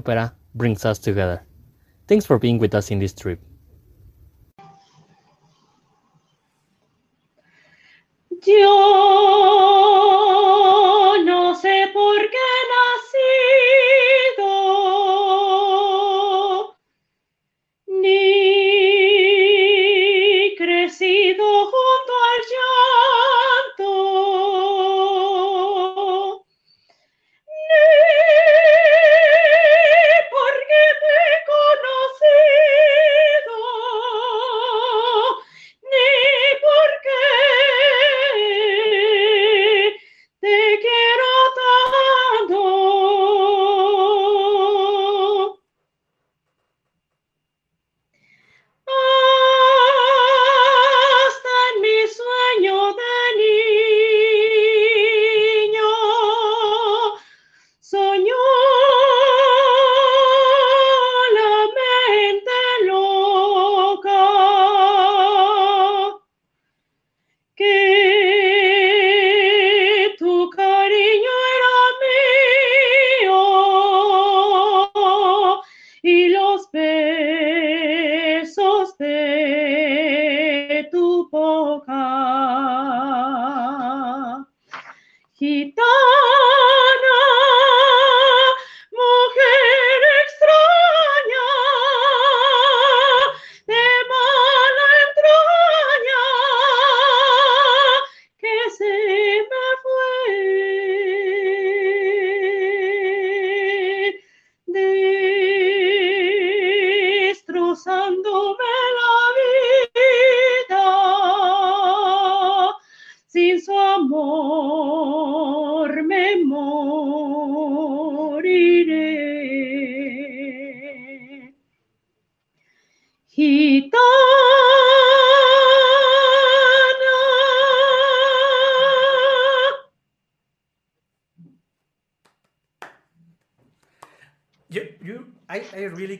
opera brings us together. Thanks for being with us in this trip.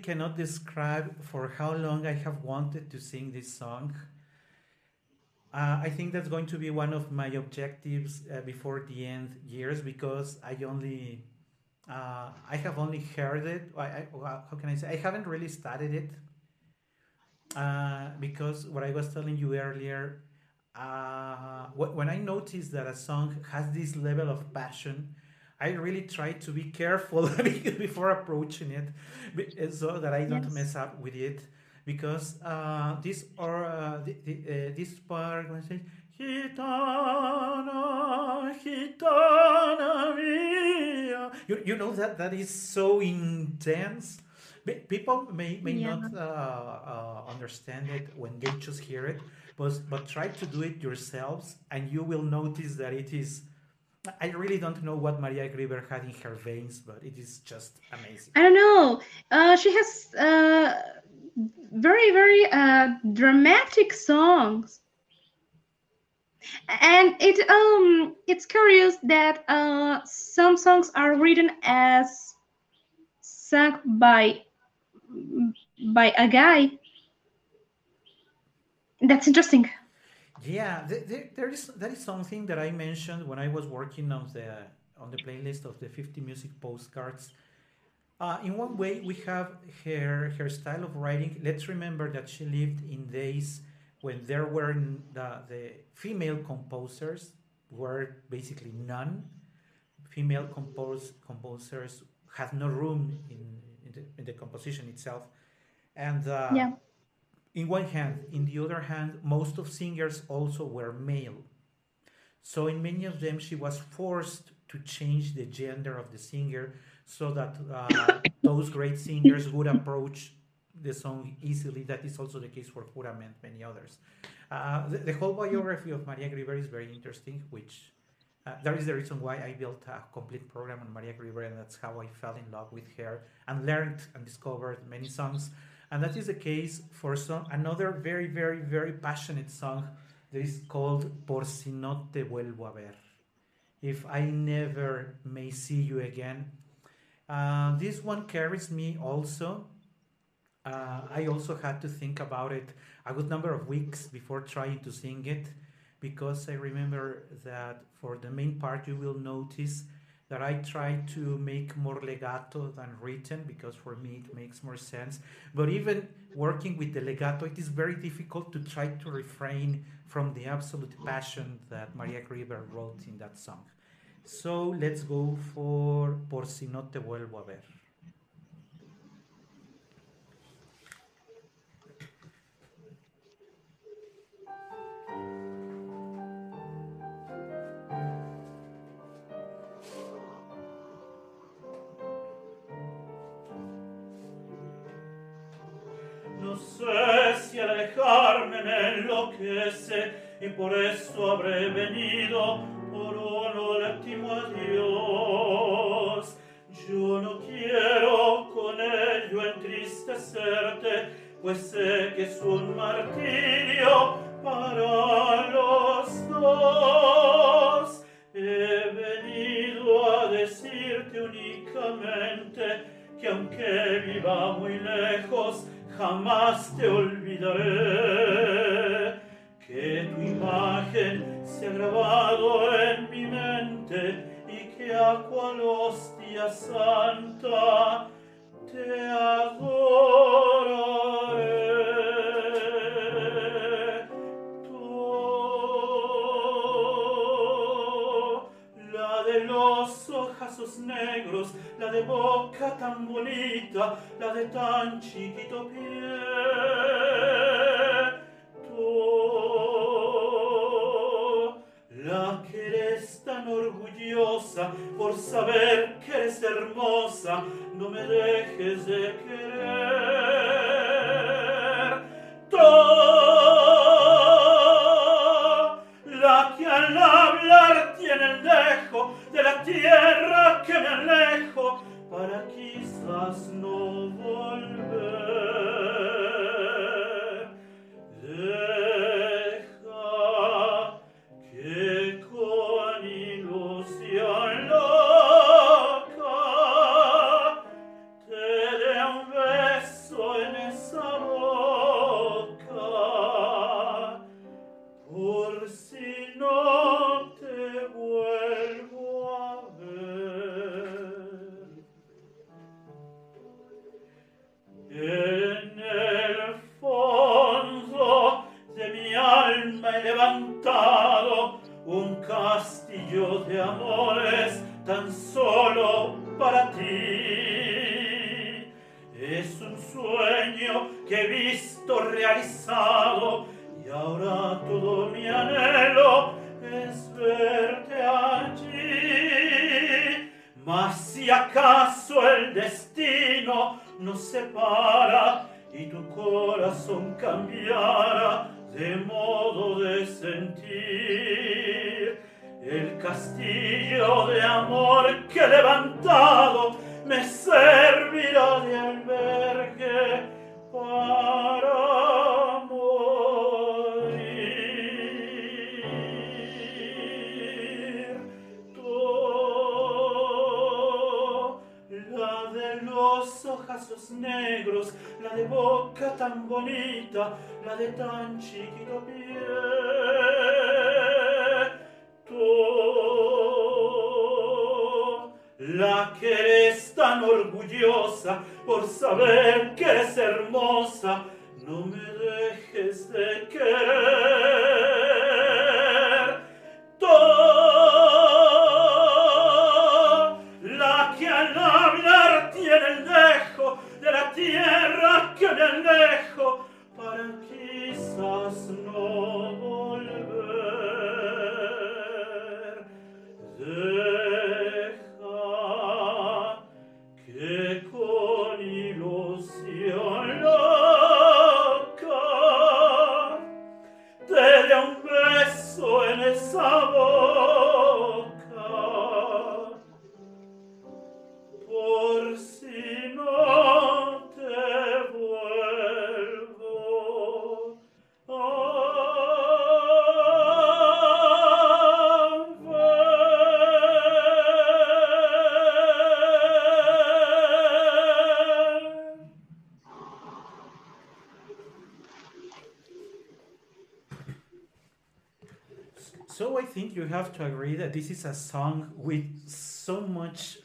Cannot describe for how long I have wanted to sing this song. Uh, I think that's going to be one of my objectives uh, before the end years because I only, uh, I have only heard it. I, I, how can I say? I haven't really studied it uh, because what I was telling you earlier, uh, wh- when I noticed that a song has this level of passion, I really try to be careful before approaching it, so that I don't Yes. mess up with it. Because uh, this or uh, the, the, uh, this part when it says Gitana, gitana mia, you, you know that that is so intense. People may may Yeah. not uh, uh, understand it when they just hear it, but but try to do it yourselves, and you will notice that it is. I really don't know what Maria Grever had in her veins, but it is just amazing. I don't know. Uh, she has uh, very, very uh, dramatic songs, and it um it's curious that uh, some songs are written as sung by by a guy. That's interesting. Yeah, th- th- there is that is something that I mentioned when I was working on the on the playlist of the 50 music postcards. Uh, in one way, we have her her style of writing. Let's remember that she lived in days when there were n- the, the female composers were basically none. Female compose, composers had no room in, in, the, in the composition itself, and uh, Yeah. In one hand, in the other hand, most of singers also were male. So in many of them, she was forced to change the gender of the singer so that uh, those great singers would approach the song easily. That is also the case for Purament, and many others. Uh, the, the whole biography of Maria Grever is very interesting, which uh, that is the reason why I built a complete program on Maria Grever, and that's how I fell in love with her and learned and discovered many songs. And that is the case for some another very, very, very passionate song that is called Por si no te vuelvo a ver. If I never may see you again. Uh, this one carries me also uh, I also had to think about it a good number of weeks before trying to sing it because I remember that for the main part you will notice that I try to make more legato than written because for me it makes more sense. But even working with the legato, it is very difficult to try to refrain from the absolute passion that Maria Grever wrote in that song. So let's go for Por si no te vuelvo a ver. Y por eso habré venido por un último adiós. Yo no quiero con ello entristecerte, pues sé que es un martirio para los dos. He venido a decirte únicamente que aunque viva muy lejos, jamás te olvidaré. Que tu imagen se ha grabado en mi mente y que a cual hostia santa te adoraré. La de los ojazos negros, la de boca tan bonita, la de tan chiquito pie. No he levantado un castillo de amores tan solo para ti. Es un sueño que he visto realizado y ahora todo mi anhelo es verte allí. Mas si acaso el destino nos separa y tu corazón cambiara de modo de sentir, el castillo de amor que levantado me servirá de albergue para negros, la de boca tan bonita, la de tan chiquito pie. Tú, la que eres tan orgullosa por saber que eres hermosa, no me dejes de querer. This is a song with so much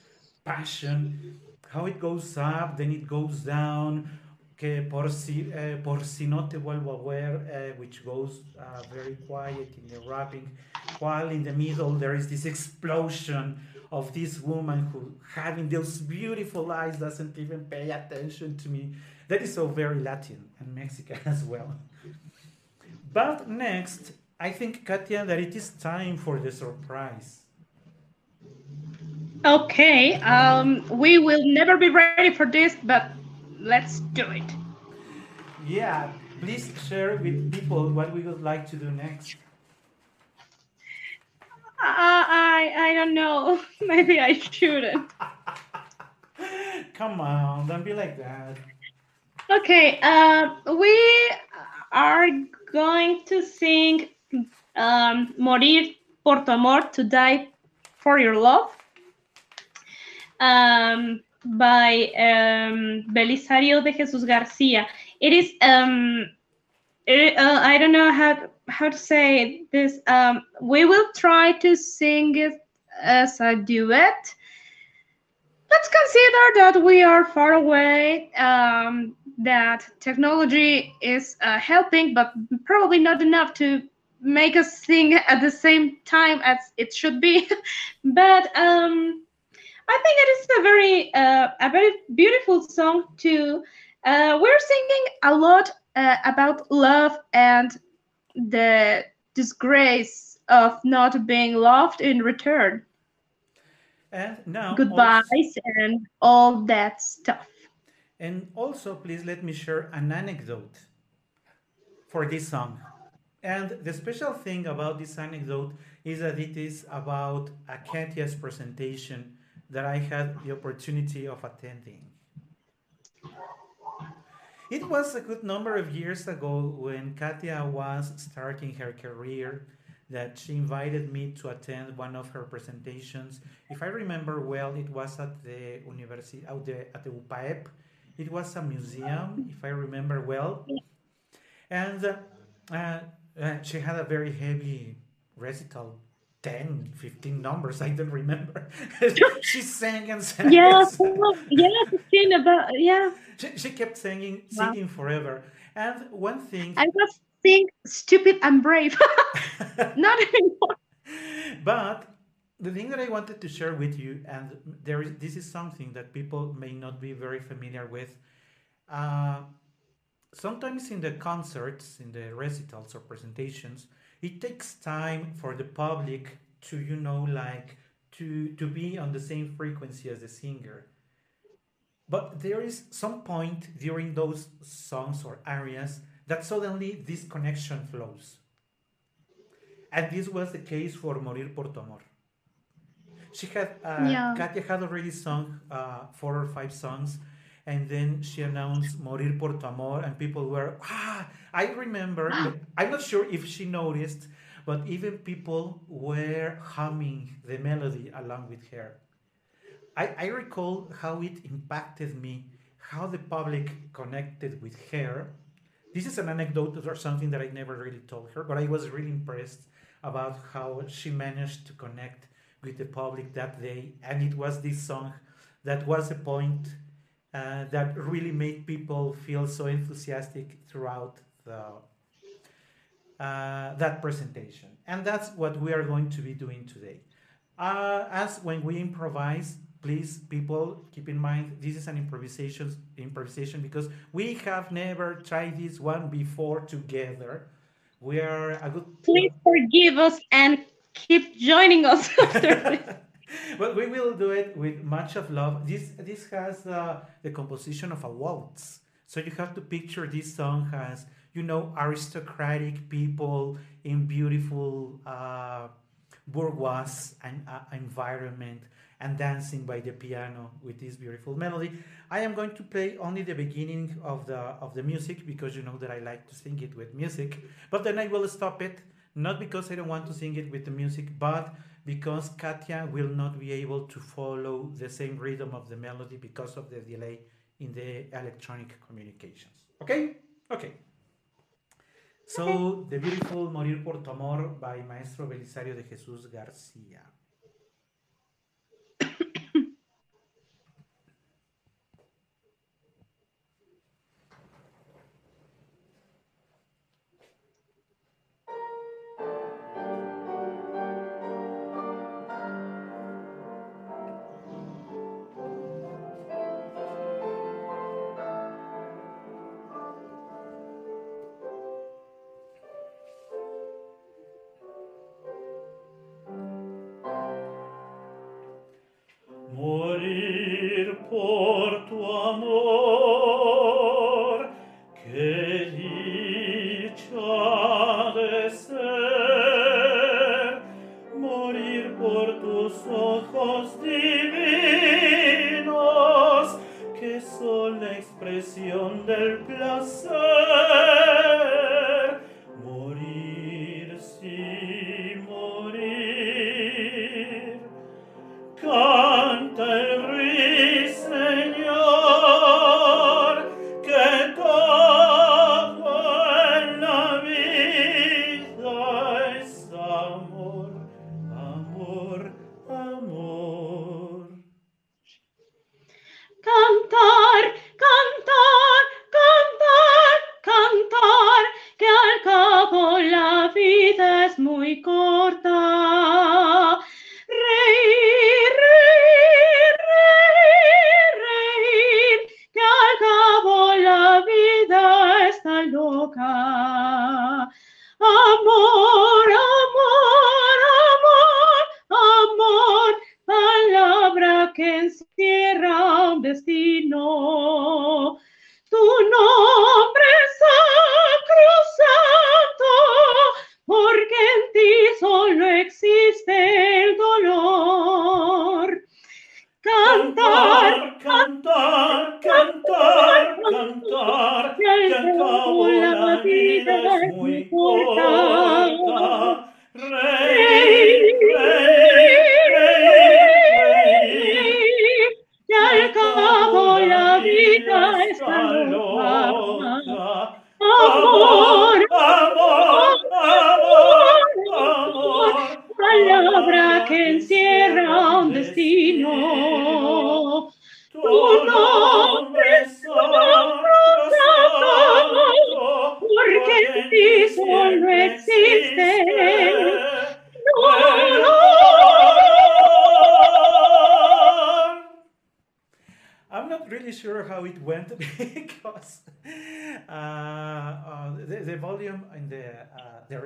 passion. How it goes up, then it goes down. Que por si, uh, por si no te vuelvo a ver, uh, which goes uh, very quiet in the rapping, while in the middle there is this explosion of this woman who having those beautiful eyes doesn't even pay attention to me. That is so very Latin and Mexican as well. But next, I think, Katia, that it is time for the surprise. Okay, um, we will never be ready for this, but let's do it. Yeah, please share with people what we would like to do next. Uh, I I don't know. Maybe I shouldn't. Come on, don't be like that. Okay, uh, we are going to sing um, Morir por tu amor, to die for your love, um, by um, Belisario de Jesus Garcia. It is, um, it, uh, I don't know how, how to say this. Um, we will try to sing it as a duet. Let's consider that we are far away, um, that technology is uh, helping, but probably not enough to make us sing at the same time as it should be. but um, I think it is a very uh, a very beautiful song too. Uh, we're singing a lot uh, about love and the disgrace of not being loved in return. And now, Goodbyes also- and all that stuff. and also, please let me share an anecdote for this song. And the special thing about this anecdote is that it is about a Katia's presentation that I had the opportunity of attending. It was a good number of years ago when Katia was starting her career that she invited me to attend one of her presentations. If I remember well, it was at the University at the, at the UPAEP. It was a museum, if I remember well. And uh, uh, she had a very heavy recital 10 15 numbers i don't remember she sang and sang Yeah, and sang. well, yeah, fifteen about yeah. She, she kept singing Wow. singing forever and one thing I was saying stupid and brave. Not anymore. but the thing that i wanted to share with you and there is this is something that people may not be very familiar with uh, sometimes in the concerts in the recitals or presentations it takes time for the public to you know like to to be on the same frequency as the singer. But there is some point during those songs or areas that suddenly this connection flows. And this was the case for morir por tu amor she had uh, Yeah. Katia had already sung uh, four or five songs, and then she announced "Morir por tu amor," and people were ah. I remember. I'm not sure if she noticed, but even people were humming the melody along with her. I, I recall how it impacted me, how the public connected with her. This is an anecdote or something that I never really told her, but I was really impressed about how she managed to connect with the public that day. And it was this song that was a point uh, that really made people feel so enthusiastic throughout the, uh, that presentation. And that's what we are going to be doing today. Uh, as when we improvise, please, people, keep in mind this is an improvisation improvisation because we have never tried this one before together. We are a good Please forgive us and keep joining us after this. but we will do it with much of love. This this has uh, the composition of a waltz, so you have to picture this song as you know aristocratic people in beautiful uh, bourgeois and, uh, environment and dancing by the piano with this beautiful melody. I am going to play only the beginning of the of the music because you know that I like to sing it with music, but then I will stop it not because I don't want to sing it with the music, but because Katia will not be able to follow the same rhythm of the melody because of the delay in the electronic communications. Okay? Okay. So, the beautiful Morir por tu amor by Maestro Belisario de Jesús García.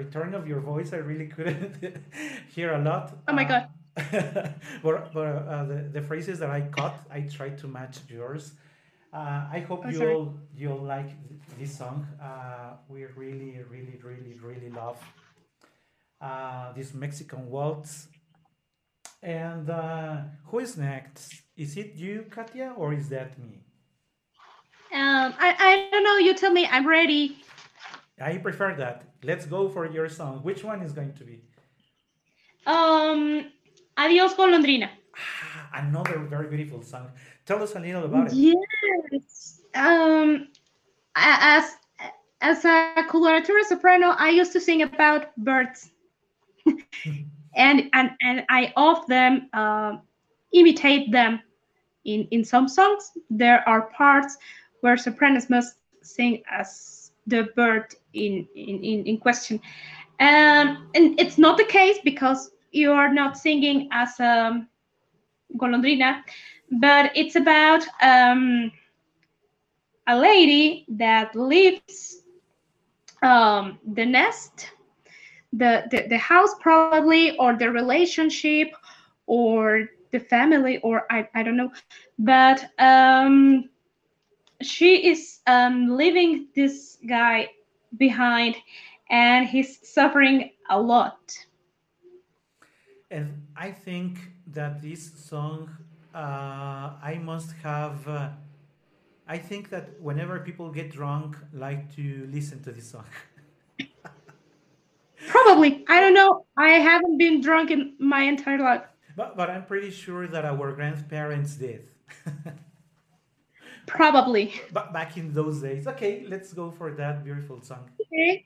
Return of your voice I really couldn't hear a lot. Oh my Uh, God. but but uh, the, the phrases that I caught, I tried to match yours. Uh, I hope Oh, you sorry. all you'll like th- this song. Uh, we really, really, really, really love uh, this Mexican waltz. And uh, who is next? Is it you, Katia, or is that me? Um, I, I don't know. You tell me. I'm ready. I prefer that. Let's go for your song. Which one is going to be? Um, adiós, golondrina. Ah, another very beautiful song. Tell us a little about it. Yes. Um, as as a coloratura soprano, I used to sing about birds, and and and I often um imitate them in in some songs. There are parts where sopranos must sing as the bird in in in, question, um, and it's not the case because you are not singing as a golondrina, but it's about um, a lady that leaves um, the nest, the, the, the house probably, or the relationship, or the family, or I, I don't know. But um, she is um, leaving this guy behind, and he's suffering a lot. And I think that this song, uh, I must have. Uh, I think that whenever people get drunk, like to listen to this song. Probably. I don't know. I haven't been drunk in my entire life. But, but I'm pretty sure that our grandparents did. Probably. But back in those days. Okay, let's go for that beautiful song. Okay.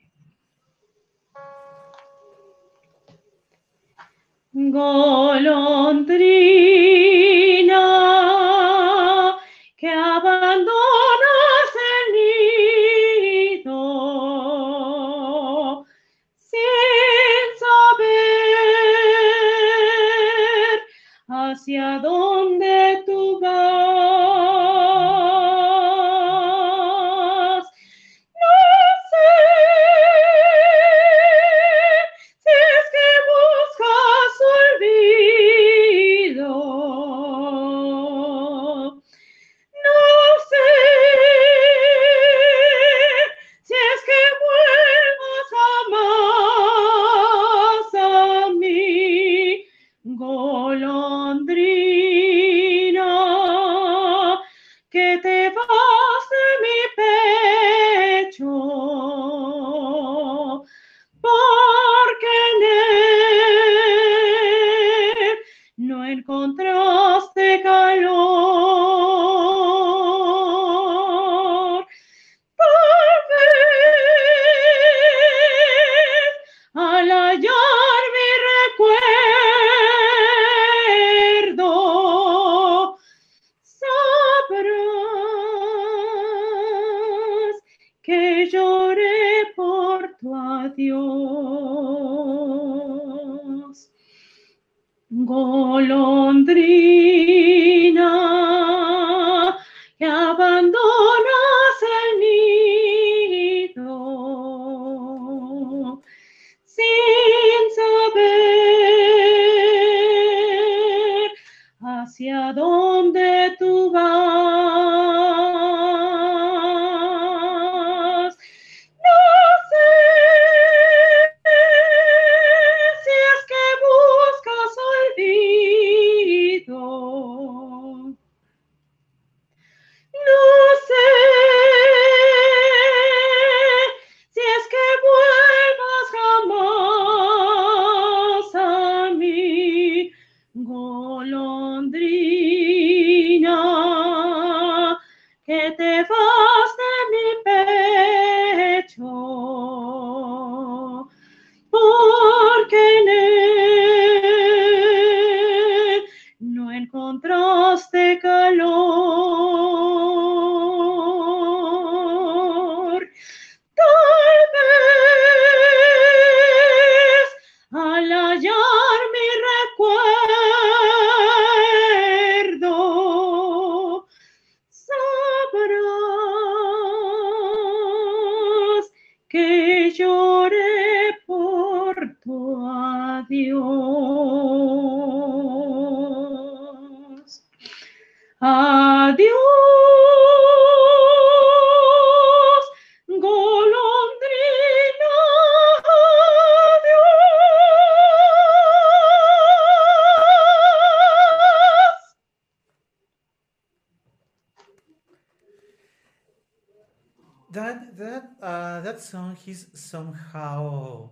That that uh, that song is somehow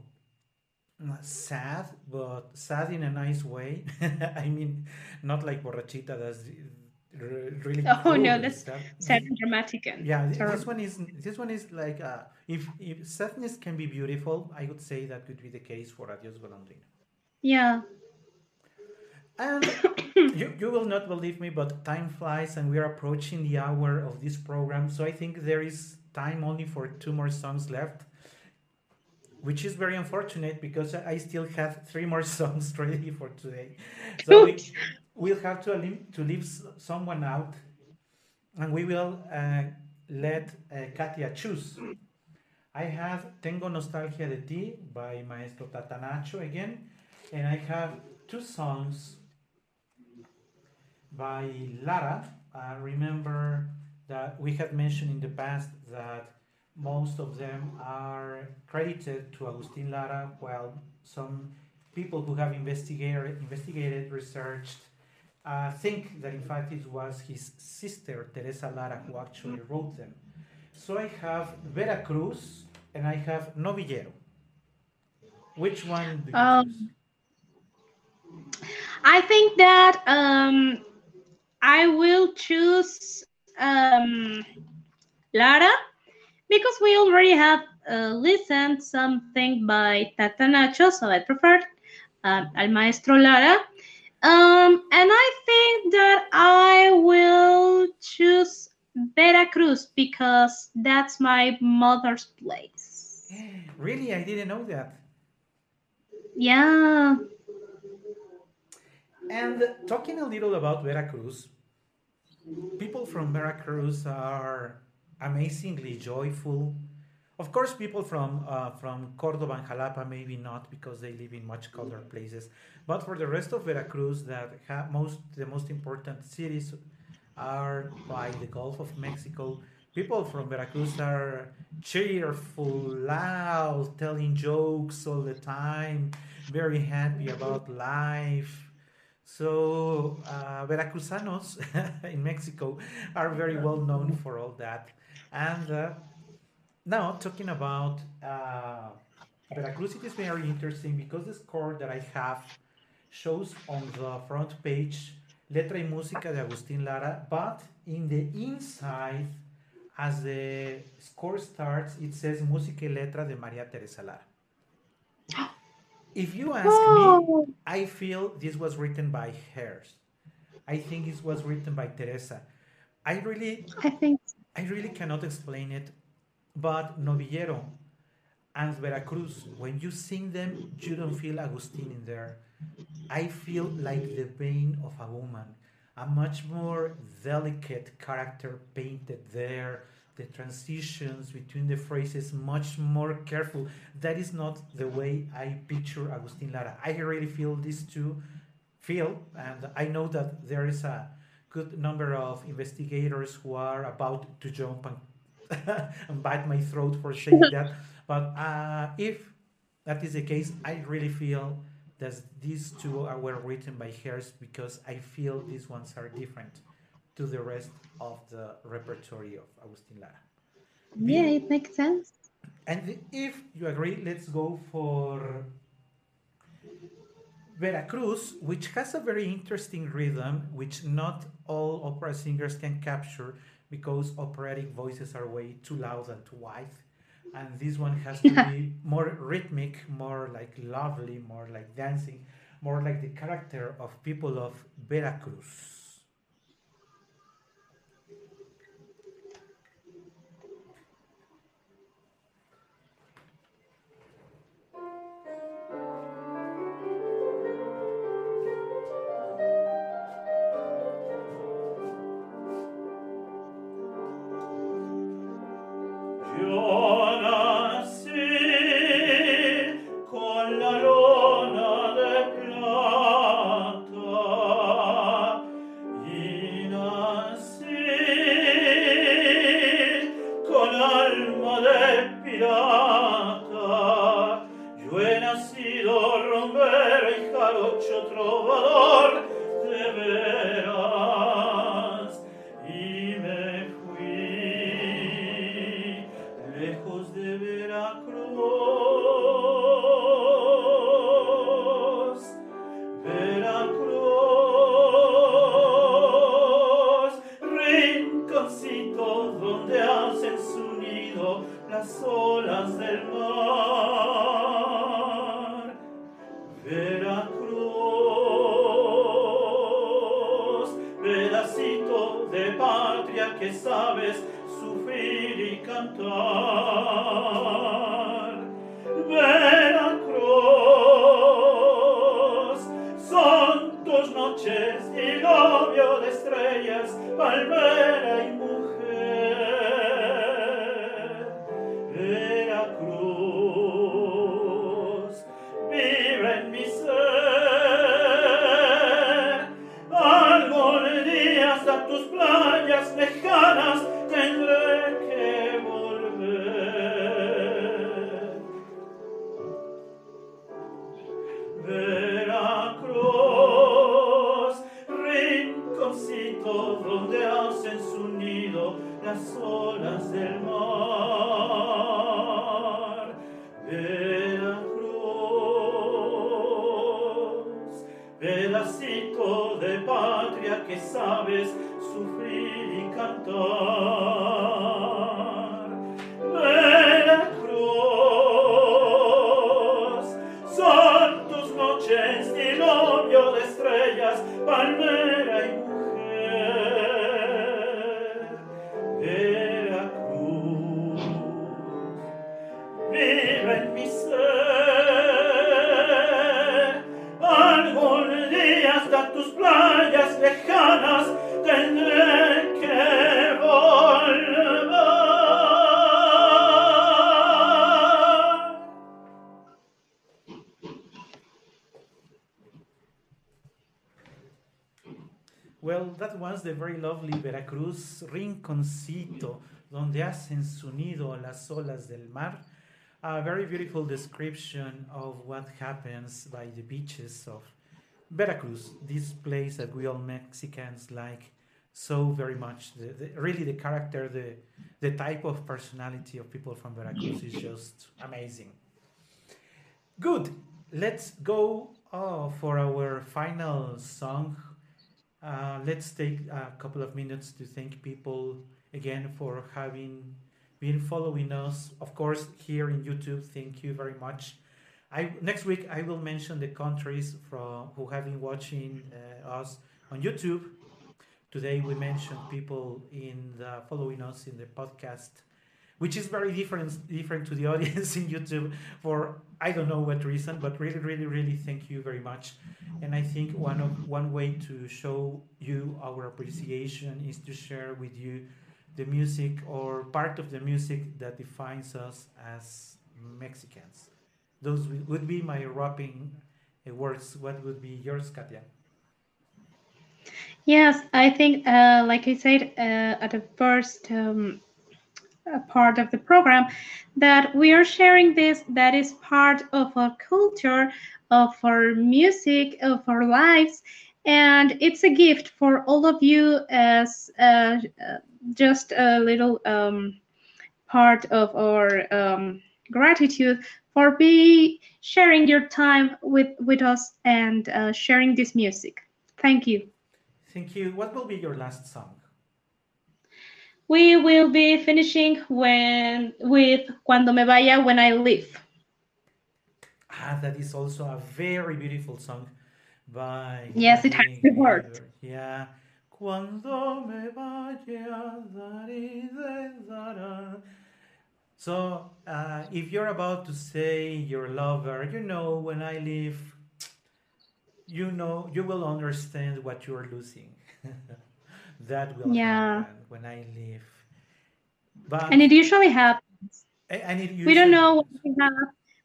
uh, sad, but sad in a nice way. I mean, not like Borrachita. That's really. Oh, cruel no, that's sad and dramatic and Yeah, th- this one is this one is like uh, if if sadness can be beautiful, I would say that could be the case for Adios Golondrina. Yeah. And you, you will not believe me, but time flies and we are approaching the hour of this program. So I think there is time only for two more songs left, which is very unfortunate because I still have three more songs ready for today. So we, we'll have to, to leave someone out and we will uh, let uh, Katia choose. I have Tengo Nostalgia de Ti by Maestro Tata Nacho again, and I have two songs by Lara. I remember that we had mentioned in the past that most of them are credited to Agustin Lara, while some people who have investigated, investigated researched, uh, think that in fact it was his sister Teresa Lara who actually wrote them. So I have Veracruz and I have Novillero. Which one do you Um, choose? I think that um, I will choose um, Lara because we already have uh, listened something by Tata Nacho, so I prefer uh, al maestro Lara. Um, and I think that I will choose Veracruz because that's my mother's place. Really, I didn't know that. Yeah. And talking a little about Veracruz, people from Veracruz are amazingly joyful. Of course, people from uh, from Cordoba and Jalapa maybe not because they live in much colder places. But for the rest of Veracruz, that ha- most the most important cities are by the Gulf of Mexico. People from Veracruz are cheerful, loud, telling jokes all the time, very happy about life. So, uh, Veracruzanos in Mexico are very well known for all that. And uh, now, talking about uh, Veracruz, it is very interesting because the score that I have shows on the front page Letra y Música de Agustín Lara, but in the inside, as the score starts, it says Música y Letra de María Teresa Lara. If you ask me, Oh, I feel this was written by hers. I think it was written by Teresa. I really, I think I really cannot explain it, but Novillero and Veracruz, when you sing them, you don't feel Agustin in there. I feel like the vein of a woman, a much more delicate character painted there. The transitions between the phrases much more careful. That is not the way I picture Agustin Lara. I really feel these two feel, and I know that there is a good number of investigators who are about to jump and, and bite my throat for saying that. But uh, if that is the case, I really feel that these two are were written by hers because I feel these ones are different to the rest of the repertory of Agustin Lara. yeah, it makes sense. and if you agree, let's go for Veracruz, which has a very interesting rhythm, which not all opera singers can capture because operatic voices are way too loud and too wide. And this one has to be more rhythmic, more like lovely, more like dancing, more like the character of people of Veracruz. Was the very lovely Veracruz Rinconcito, donde hacen su nido las olas del mar. A very beautiful description of what happens by the beaches of Veracruz, this place that we all Mexicans like so very much. The, the, really, the character, the the type of personality of people from Veracruz is just amazing. Good. Let's go uh, for our final song. Uh, let's take a couple of minutes to thank people again for having been following us. Of course, here in YouTube, thank you very much. I next week I will mention the countries from who have been watching uh, us on YouTube. Today we mentioned people in the following us in the podcast, which is very different different to the audience in YouTube for I don't know what reason, but really, really, really thank you very much. And I think one of one way to show you our appreciation is to share with you the music or part of the music that defines us as Mexicans. Those would be my wrapping words. What would be yours, Katia? Yes, I think, uh, like I said uh, at the first um, uh, part of the program, that we are sharing this that is part of our culture, of our music, of our lives, and it's a gift for all of you as uh, uh, just a little um, part of our um, gratitude for be sharing your time with with us and uh, sharing this music. Thank you. Thank you. What will be your last song? We will be finishing when with Cuando me vaya when I leave. Ah, that is also a very beautiful song by Yes, it has the word. Yeah. Cuando me vaya. So, uh, if you're about to say your lover, you know, when I leave, you know, you will understand what you're losing. that will Yeah. happen when I leave. But And it usually happens. and it We don't know what we have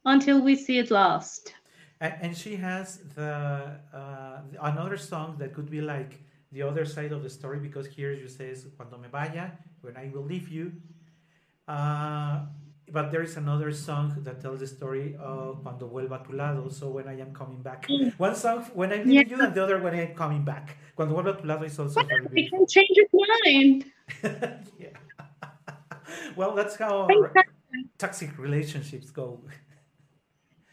until we see it lost. And, and she has the uh, another song that could be like the other side of the story because here she says "Cuando me vaya," when I will leave you. Uh, but there is another song that tells the story of "Cuando vuelva a tu lado," so when I am coming back. One song when I'm leaving you, and the other when I am coming back. "Cuando vuelva a tu lado" is also very We can change your mind. yeah. well, that's how Thank our God. toxic relationships go.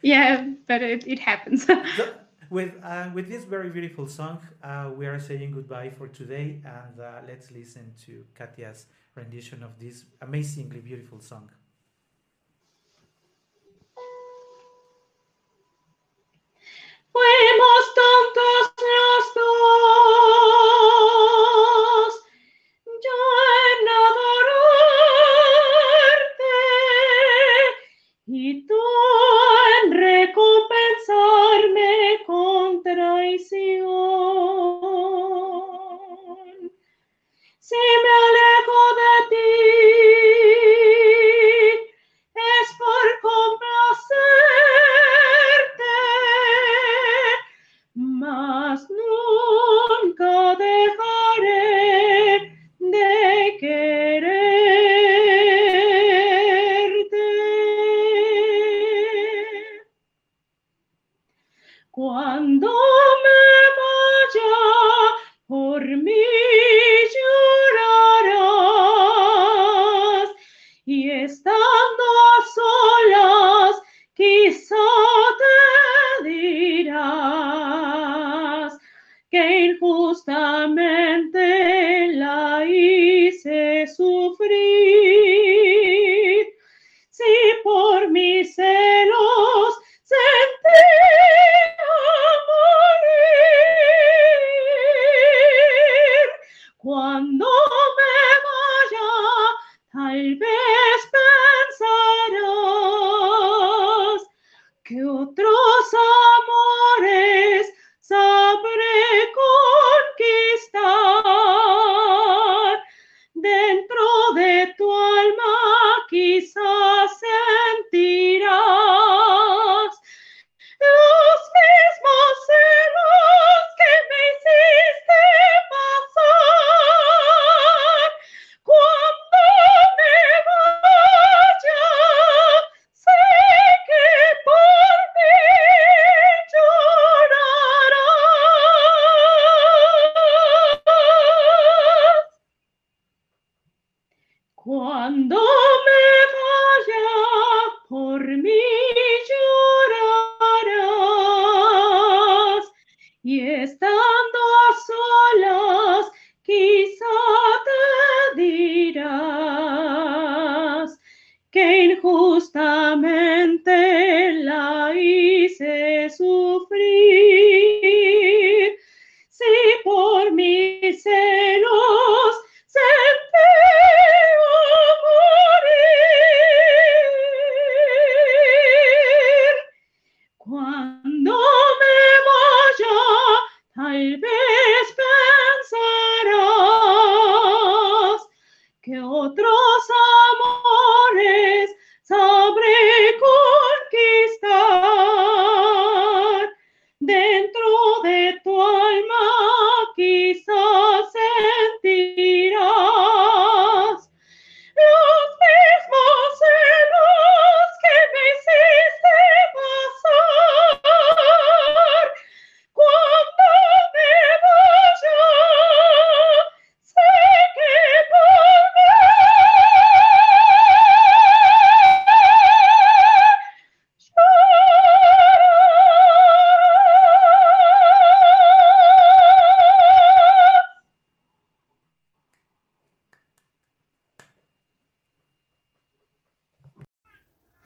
Yeah, but it, it happens. So, with uh, with this very beautiful song, uh, we are saying goodbye for today, and uh, let's listen to Katia's rendition of this amazingly beautiful song. Fuimos tontos los dos,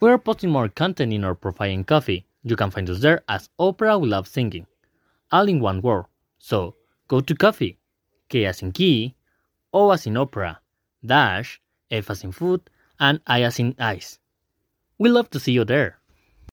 We are posting more content in our profile in Ko-fi. You can find us there as Opera We Love Singing, all in one word. So go to Ko-fi, K as in key, O as in opera, dash, F as in food, and I as in ice. We love to see you there.